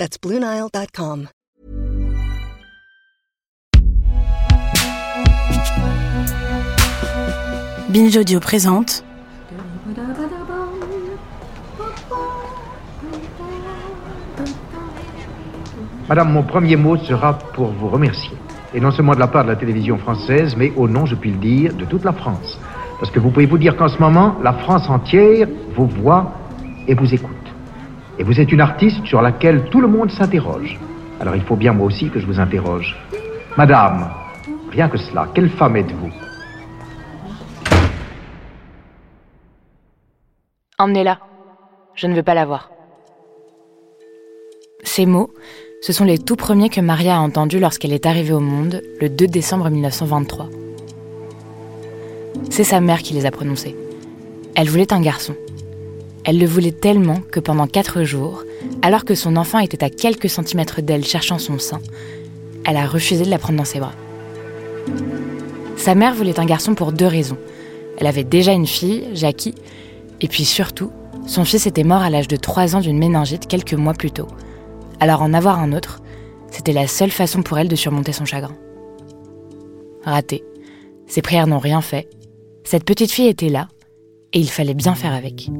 That's BlueNile.com. Binge Audio présente Madame, mon premier mot sera pour vous remercier. Et non seulement de la part de la télévision française, mais au nom, je puis le dire, de toute la France. Parce que vous pouvez vous dire qu'en ce moment, la France entière vous voit et vous écoute. Et vous êtes une artiste sur laquelle tout le monde s'interroge. Alors il faut bien moi aussi que je vous interroge. Madame, rien que cela, quelle femme êtes-vous? Emmenez-la. Je ne veux pas la voir. Ces mots, ce sont les tout premiers que Maria a entendus lorsqu'elle est arrivée au monde le 2 décembre 1923. C'est sa mère qui les a prononcés. Elle voulait un garçon. Elle le voulait tellement que pendant quatre jours, alors que son enfant était à quelques centimètres d'elle cherchant son sein, elle a refusé de la prendre dans ses bras. Sa mère voulait un garçon pour deux raisons. Elle avait déjà une fille, Jackie, et puis surtout, son fils était mort à l'âge de trois ans d'une méningite quelques mois plus tôt. Alors en avoir un autre, c'était la seule façon pour elle de surmonter son chagrin. Raté. Ses prières n'ont rien fait. Cette petite fille était là, et il fallait bien faire avec.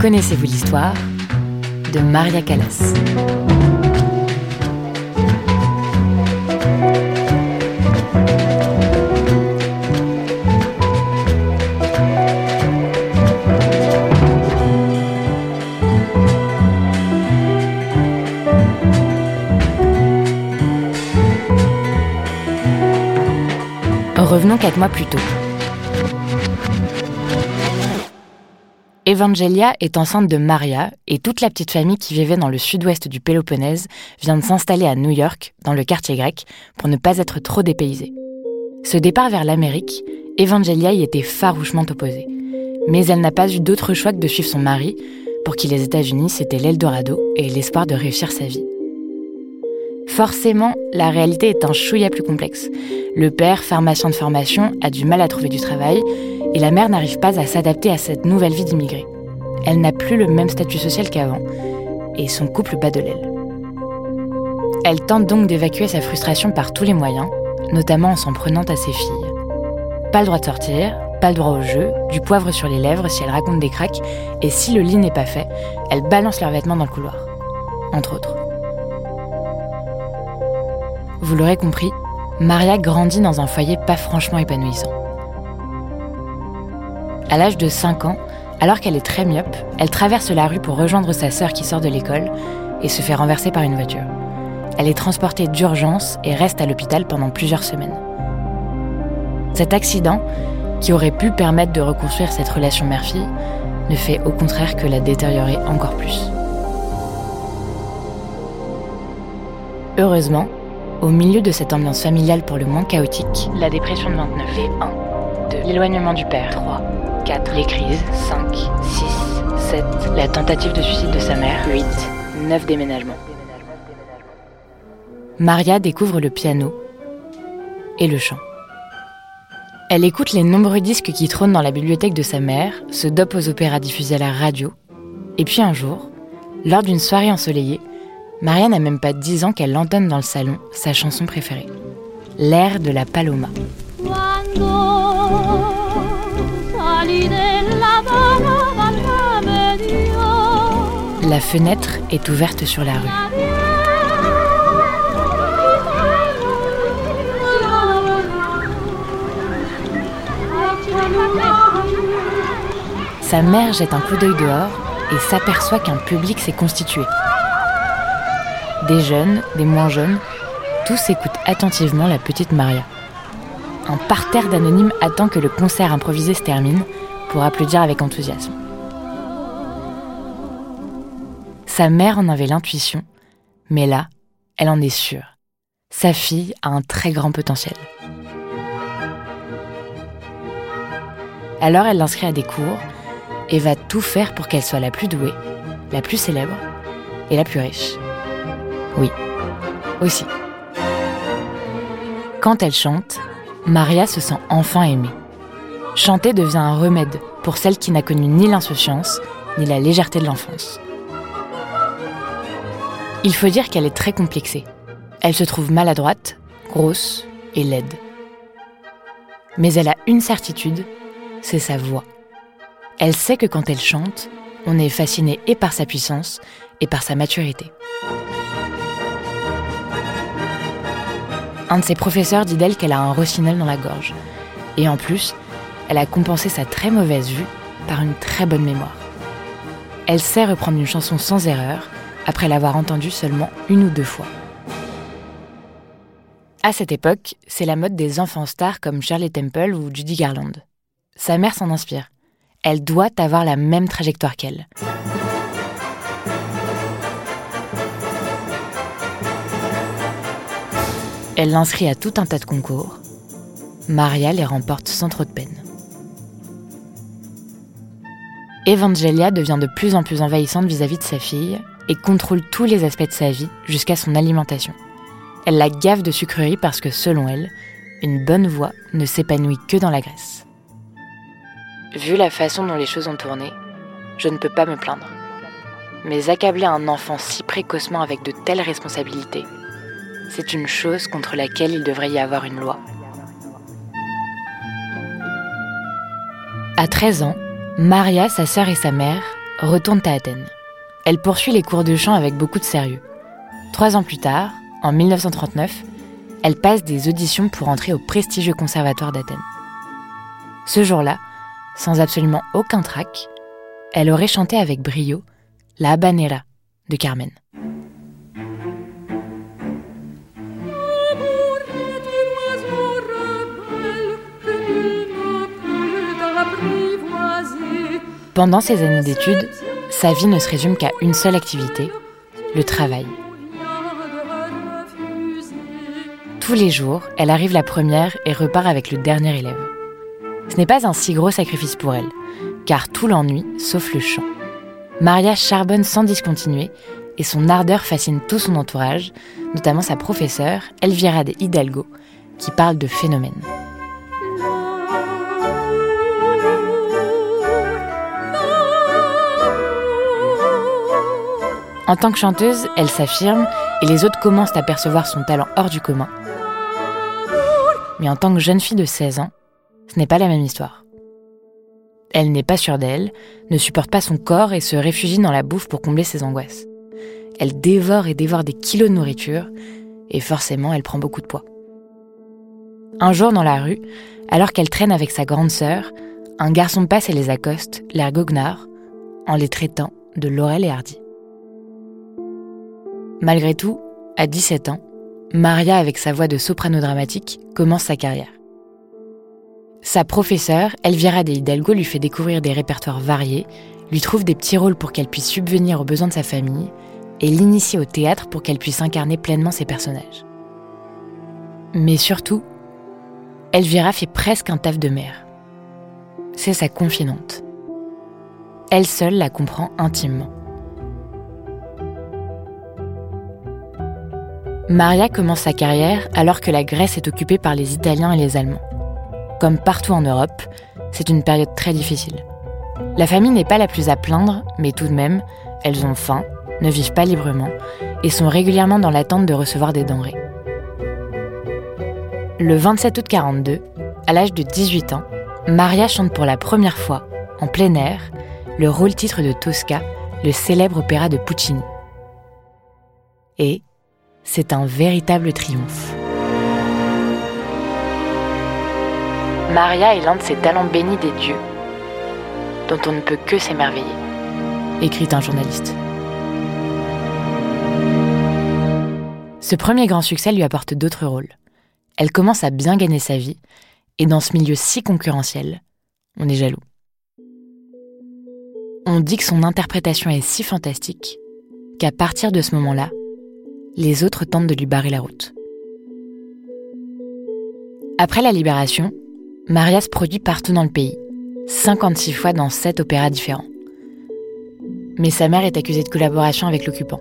Connaissez-vous l'histoire de Maria Callas? Revenons quatre mois plus tôt. Evangelia est enceinte de Maria et toute la petite famille qui vivait dans le sud-ouest du Péloponnèse vient de s'installer à New York, dans le quartier grec, pour ne pas être trop dépaysée. Ce départ vers l'Amérique, Evangelia y était farouchement opposée. Mais elle n'a pas eu d'autre choix que de suivre son mari, pour qui les États-Unis c'était l'Eldorado et l'espoir de réussir sa vie. Forcément, la réalité est un chouïa plus complexe. Le père, pharmacien de formation, a du mal à trouver du travail et la mère n'arrive pas à s'adapter à cette nouvelle vie d'immigré. Elle n'a plus le même statut social qu'avant et son couple bat de l'aile. Elle tente donc d'évacuer sa frustration par tous les moyens, notamment en s'en prenant à ses filles. Pas le droit de sortir, pas le droit au jeu, du poivre sur les lèvres si elle raconte des cracks, et si le lit n'est pas fait, elle balance leurs vêtements dans le couloir. Entre autres. Vous l'aurez compris, Maria grandit dans un foyer pas franchement épanouissant. À l'âge de 5 ans, alors qu'elle est très myope, elle traverse la rue pour rejoindre sa sœur qui sort de l'école et se fait renverser par une voiture. Elle est transportée d'urgence et reste à l'hôpital pendant plusieurs semaines. Cet accident, qui aurait pu permettre de reconstruire cette relation mère-fille, ne fait au contraire que la détériorer encore plus. Heureusement, au milieu de cette ambiance familiale pour le moins chaotique, la dépression de 29 et 1, 2, l'éloignement du père, 3, 4, les crises, 5, 6, 7, la tentative de suicide de sa mère, 8, 9 déménagements. Maria découvre le piano et le chant. Elle écoute les nombreux disques qui trônent dans la bibliothèque de sa mère, se dope aux opéras diffusés à la radio, et puis un jour, lors d'une soirée ensoleillée, Maria n'a même pas 10 ans qu'elle entonne dans le salon sa chanson préférée, l'air de la Paloma. La fenêtre est ouverte sur la rue. Sa mère jette un coup d'œil dehors et s'aperçoit qu'un public s'est constitué. Des jeunes, des moins jeunes, tous écoutent attentivement la petite Maria. Un parterre d'anonymes attend que le concert improvisé se termine pour applaudir avec enthousiasme. Sa mère en avait l'intuition, mais là, elle en est sûre. Sa fille a un très grand potentiel. Alors elle l'inscrit à des cours et va tout faire pour qu'elle soit la plus douée, la plus célèbre et la plus riche. Oui, aussi. Quand elle chante, Maria se sent enfin aimée. Chanter devient un remède pour celle qui n'a connu ni l'insouciance ni la légèreté de l'enfance. Il faut dire qu'elle est très complexée. Elle se trouve maladroite, grosse et laide. Mais elle a une certitude, c'est sa voix. Elle sait que quand elle chante, on est fasciné et par sa puissance et par sa maturité. Un de ses professeurs dit d'elle qu'elle a un rossinol dans la gorge. Et en plus, elle a compensé sa très mauvaise vue par une très bonne mémoire. Elle sait reprendre une chanson sans erreur après l'avoir entendue seulement une ou deux fois. À cette époque, c'est la mode des enfants stars comme Shirley Temple ou Judy Garland. Sa mère s'en inspire. Elle doit avoir la même trajectoire qu'elle. Elle l'inscrit à tout un tas de concours. Maria les remporte sans trop de peine. Evangelia devient de plus en plus envahissante vis-à-vis de sa fille et contrôle tous les aspects de sa vie jusqu'à son alimentation. Elle la gave de sucreries parce que, selon elle, une bonne voix ne s'épanouit que dans la graisse. Vu la façon dont les choses ont tourné, je ne peux pas me plaindre. Mais accabler un enfant si précocement avec de telles responsabilités, c'est une chose contre laquelle il devrait y avoir une loi. À 13 ans, Maria, sa sœur et sa mère retournent à Athènes. Elle poursuit les cours de chant avec beaucoup de sérieux. Trois ans plus tard, en 1939, elle passe des auditions pour entrer au prestigieux conservatoire d'Athènes. Ce jour-là, sans absolument aucun trac, elle aurait chanté avec brio la habanera de Carmen. Pendant ses années d'études, sa vie ne se résume qu'à une seule activité, le travail. Tous les jours, elle arrive la première et repart avec le dernier élève. Ce n'est pas un si gros sacrifice pour elle, car tout l'ennuie sauf le chant. Maria charbonne sans discontinuer et son ardeur fascine tout son entourage, notamment sa professeure, Elvira de Hidalgo, qui parle de phénomènes. En tant que chanteuse, elle s'affirme et les autres commencent à percevoir son talent hors du commun. Mais en tant que jeune fille de 16 ans, ce n'est pas la même histoire. Elle n'est pas sûre d'elle, ne supporte pas son corps et se réfugie dans la bouffe pour combler ses angoisses. Elle dévore et dévore des kilos de nourriture, et forcément elle prend beaucoup de poids. Un jour dans la rue, alors qu'elle traîne avec sa grande sœur, un garçon passe et les accoste, l'air goguenard, en les traitant de Laurel et Hardy. Malgré tout, à 17 ans, Maria, avec sa voix de soprano dramatique, commence sa carrière. Sa professeure, Elvira de Hidalgo, lui fait découvrir des répertoires variés, lui trouve des petits rôles pour qu'elle puisse subvenir aux besoins de sa famille et l'initie au théâtre pour qu'elle puisse incarner pleinement ses personnages. Mais surtout, Elvira fait presque un taf de mère. C'est sa confidente. Elle seule la comprend intimement. Maria commence sa carrière alors que la Grèce est occupée par les Italiens et les Allemands. Comme partout en Europe, c'est une période très difficile. La famille n'est pas la plus à plaindre, mais tout de même, elles ont faim, ne vivent pas librement et sont régulièrement dans l'attente de recevoir des denrées. Le 27 août 42, à l'âge de 18 ans, Maria chante pour la première fois, en plein air, le rôle-titre de Tosca, le célèbre opéra de Puccini. Et, c'est un véritable triomphe. Maria est l'un de ces talents bénis des dieux, dont on ne peut que s'émerveiller, écrit un journaliste. Ce premier grand succès lui apporte d'autres rôles. Elle commence à bien gagner sa vie, et dans ce milieu si concurrentiel, on est jaloux. On dit que son interprétation est si fantastique qu'à partir de ce moment-là, les autres tentent de lui barrer la route. Après la libération, Maria se produit partout dans le pays, 56 fois dans 7 opéras différents. Mais sa mère est accusée de collaboration avec l'occupant.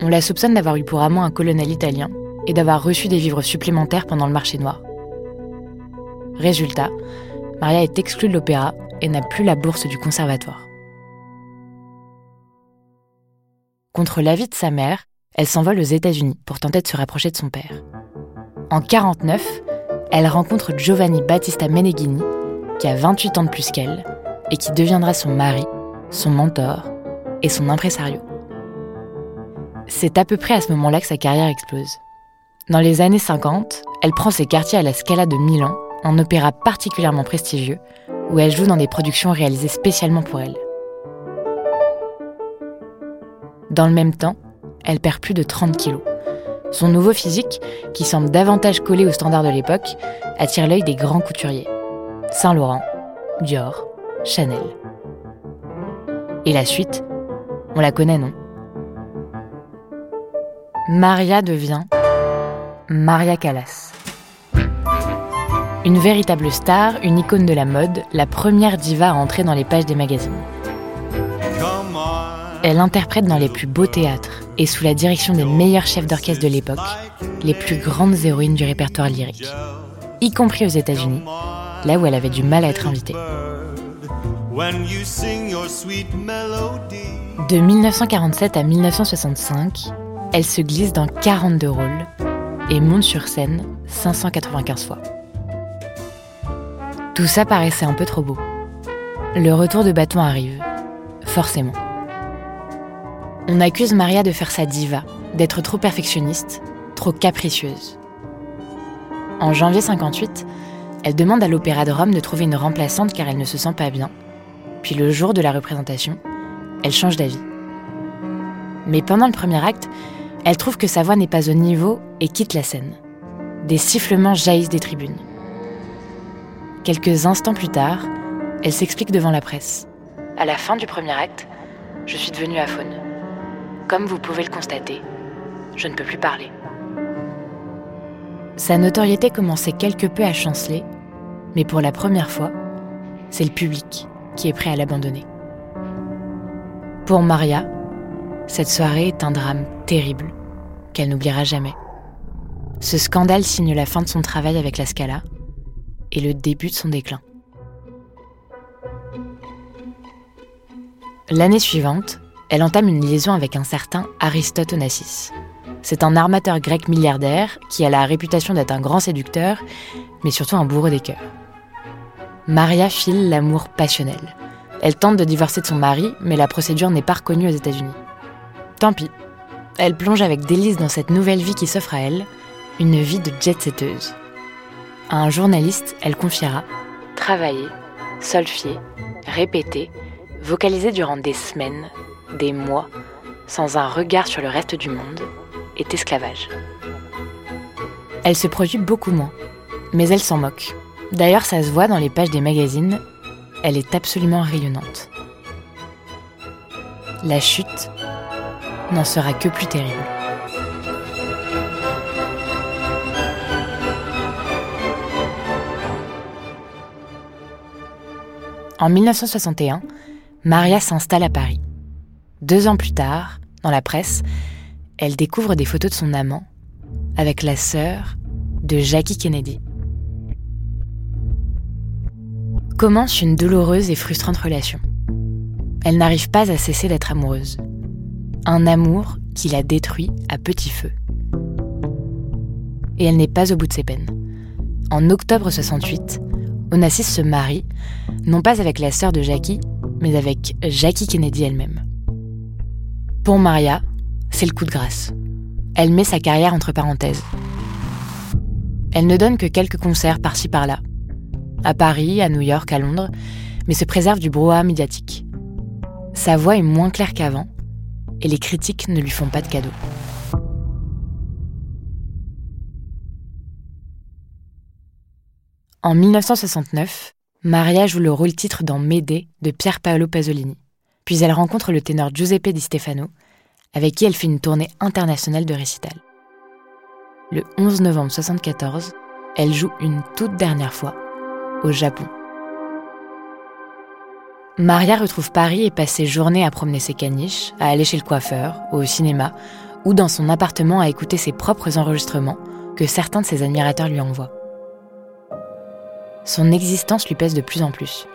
On la soupçonne d'avoir eu pour amant un colonel italien et d'avoir reçu des vivres supplémentaires pendant le marché noir. Résultat, Maria est exclue de l'opéra et n'a plus la bourse du conservatoire. Contre l'avis de sa mère, elle s'envole aux États-Unis pour tenter de se rapprocher de son père. En 49, elle rencontre Giovanni Battista Meneghini, qui a 28 ans de plus qu'elle et qui deviendra son mari, son mentor et son impresario. C'est à peu près à ce moment-là que sa carrière explose. Dans les années 50, elle prend ses quartiers à la Scala de Milan, un opéra particulièrement prestigieux, où elle joue dans des productions réalisées spécialement pour elle. Dans le même temps, elle perd plus de 30 kilos. Son nouveau physique, qui semble davantage collé aux standards de l'époque, attire l'œil des grands couturiers. Saint-Laurent, Dior, Chanel. Et la suite, on la connaît, non? Maria devient Maria Callas. Une véritable star, une icône de la mode, la première diva à entrer dans les pages des magazines. Elle interprète dans les plus beaux théâtres et sous la direction des meilleurs chefs d'orchestre de l'époque, les plus grandes héroïnes du répertoire lyrique, y compris aux États-Unis, là où elle avait du mal à être invitée. De 1947 à 1965, elle se glisse dans 42 rôles et monte sur scène 595 fois. Tout ça paraissait un peu trop beau. Le retour de bâton arrive, forcément. On accuse Maria de faire sa diva, d'être trop perfectionniste, trop capricieuse. En janvier 58, elle demande à l'Opéra de Rome de trouver une remplaçante car elle ne se sent pas bien. Puis le jour de la représentation, elle change d'avis. Mais pendant le premier acte, elle trouve que sa voix n'est pas au niveau et quitte la scène. Des sifflements jaillissent des tribunes. Quelques instants plus tard, elle s'explique devant la presse. À la fin du premier acte, je suis devenue aphone. Comme vous pouvez le constater, je ne peux plus parler. Sa notoriété commençait quelque peu à chanceler, mais pour la première fois, c'est le public qui est prêt à l'abandonner. Pour Maria, cette soirée est un drame terrible qu'elle n'oubliera jamais. Ce scandale signe la fin de son travail avec la Scala et le début de son déclin. L'année suivante, elle entame une liaison avec un certain Aristote Onassis. C'est un armateur grec milliardaire qui a la réputation d'être un grand séducteur, mais surtout un bourreau des cœurs. Maria file l'amour passionnel. Elle tente de divorcer de son mari, mais la procédure n'est pas reconnue aux États-Unis. Tant pis, elle plonge avec délice dans cette nouvelle vie qui s'offre à elle, une vie de jet-setteuse. À un journaliste, elle confiera Travailler, solfier, répéter, vocaliser durant des semaines, des mois, sans un regard sur le reste du monde, est esclavage. Elle se produit beaucoup moins, mais elle s'en moque. D'ailleurs, ça se voit dans les pages des magazines, elle est absolument rayonnante. La chute n'en sera que plus terrible. En 1961, Maria s'installe à Paris. Deux ans plus tard, dans la presse, elle découvre des photos de son amant avec la sœur de Jackie Kennedy. Commence une douloureuse et frustrante relation. Elle n'arrive pas à cesser d'être amoureuse. Un amour qui la détruit à petit feu. Et elle n'est pas au bout de ses peines. En octobre 68, Onassis se marie, non pas avec la sœur de Jackie, mais avec Jackie Kennedy elle-même. Pour Maria, c'est le coup de grâce. Elle met sa carrière entre parenthèses. Elle ne donne que quelques concerts par-ci par-là. À Paris, à New York, à Londres, mais se préserve du brouhaha médiatique. Sa voix est moins claire qu'avant, et les critiques ne lui font pas de cadeaux. En 1969, Maria joue le rôle titre dans Médée de Pier Paolo Pasolini. Puis elle rencontre le ténor Giuseppe Di Stefano, avec qui elle fait une tournée internationale de récital. Le 11 novembre 1974, elle joue une toute dernière fois au Japon. Maria retrouve Paris et passe ses journées à promener ses caniches, à aller chez le coiffeur, au cinéma ou dans son appartement à écouter ses propres enregistrements que certains de ses admirateurs lui envoient. Son existence lui pèse de plus en plus.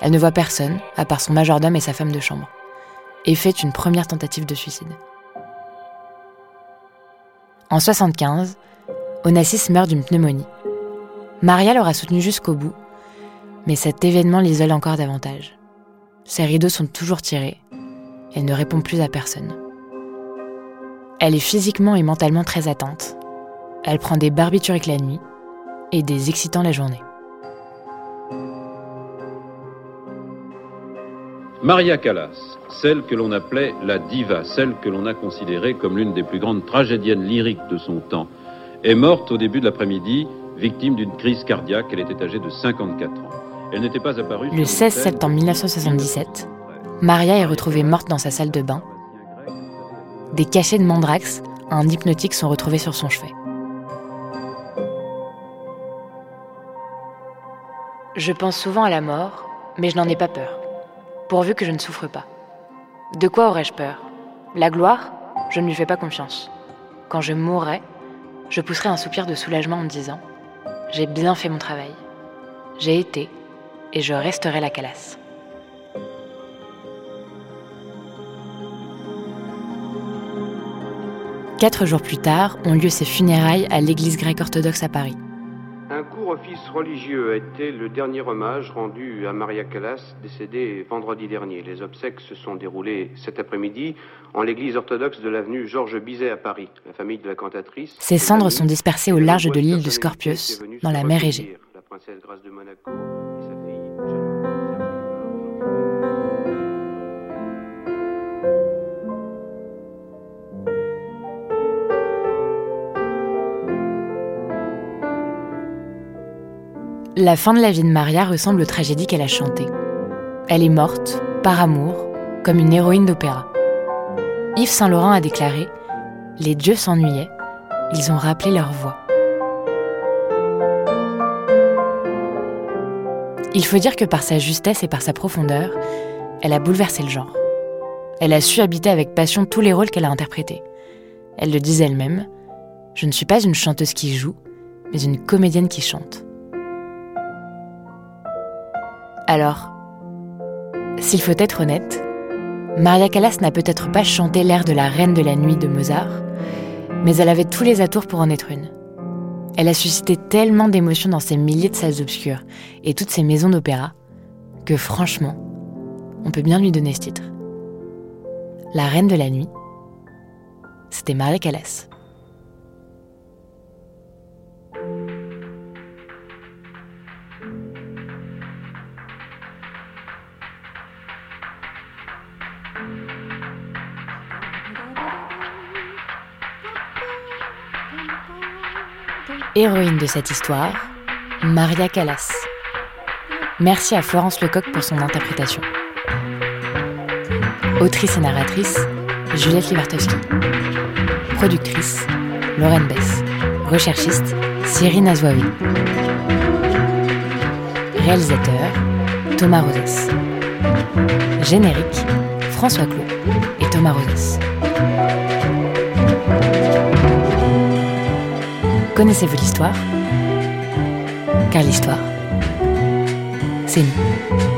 Elle ne voit personne, à part son majordome et sa femme de chambre, et fait une première tentative de suicide. En 75, Onassis meurt d'une pneumonie. Maria l'aura soutenu jusqu'au bout, mais cet événement l'isole encore davantage. Ses rideaux sont toujours tirés. Elle ne répond plus à personne. Elle est physiquement et mentalement très atteinte. Elle prend des barbituriques la nuit et des excitants la journée. Maria Callas, celle que l'on appelait la diva, celle que l'on a considérée comme l'une des plus grandes tragédiennes lyriques de son temps, est morte au début de l'après-midi, victime d'une crise cardiaque. Elle était âgée de 54 ans. Elle n'était pas apparue. Le 16 septembre 1977, Maria est retrouvée morte dans sa salle de bain. Des cachets de mandrax, un hypnotique, sont retrouvés sur son chevet. Je pense souvent à la mort, mais je n'en ai pas peur pourvu que je ne souffre pas. De quoi aurais-je peur? La gloire? Je ne lui fais pas confiance. Quand je mourrai, je pousserai un soupir de soulagement en disant ⁇ J'ai bien fait mon travail. J'ai été et je resterai la calasse. Quatre jours plus tard ont lieu ses funérailles à l'église grecque orthodoxe à Paris. Un court office religieux a été le dernier hommage rendu à Maria Callas, décédée vendredi dernier. Les obsèques se sont déroulées cet après-midi en l'église orthodoxe de l'avenue Georges Bizet à Paris. La famille de la cantatrice. Ses cendres sont dispersées au large de l'île de Scorpius, dans la mer Égée. La princesse Grâce de Monaco La fin de la vie de Maria ressemble aux tragédies qu'elle a chantées. Elle est morte, par amour, comme une héroïne d'opéra. Yves Saint-Laurent a déclaré Les dieux s'ennuyaient, ils ont rappelé leur voix. Il faut dire que par sa justesse et par sa profondeur, elle a bouleversé le genre. Elle a su habiter avec passion tous les rôles qu'elle a interprétés. Elle le disait elle-même Je ne suis pas une chanteuse qui joue, mais une comédienne qui chante. Alors, s'il faut être honnête, Maria Callas n'a peut-être pas chanté l'air de la Reine de la Nuit de Mozart, mais elle avait tous les atours pour en être une. Elle a suscité tellement d'émotions dans ces milliers de salles obscures et toutes ces maisons d'opéra que franchement, on peut bien lui donner ce titre. La Reine de la Nuit, c'était Maria Callas. Héroïne de cette histoire, Maria Callas. Merci à Florence Lecoq pour son interprétation. Autrice et narratrice, Juliette Libartowski. Productrice, Lorraine Bess. Recherchiste, Cyrine Azouaoui. Réalisateur, Thomas Rosas. Générique, François Clot et Thomas Rosas. Connaissez-vous l'histoire? Car l'histoire, c'est nous.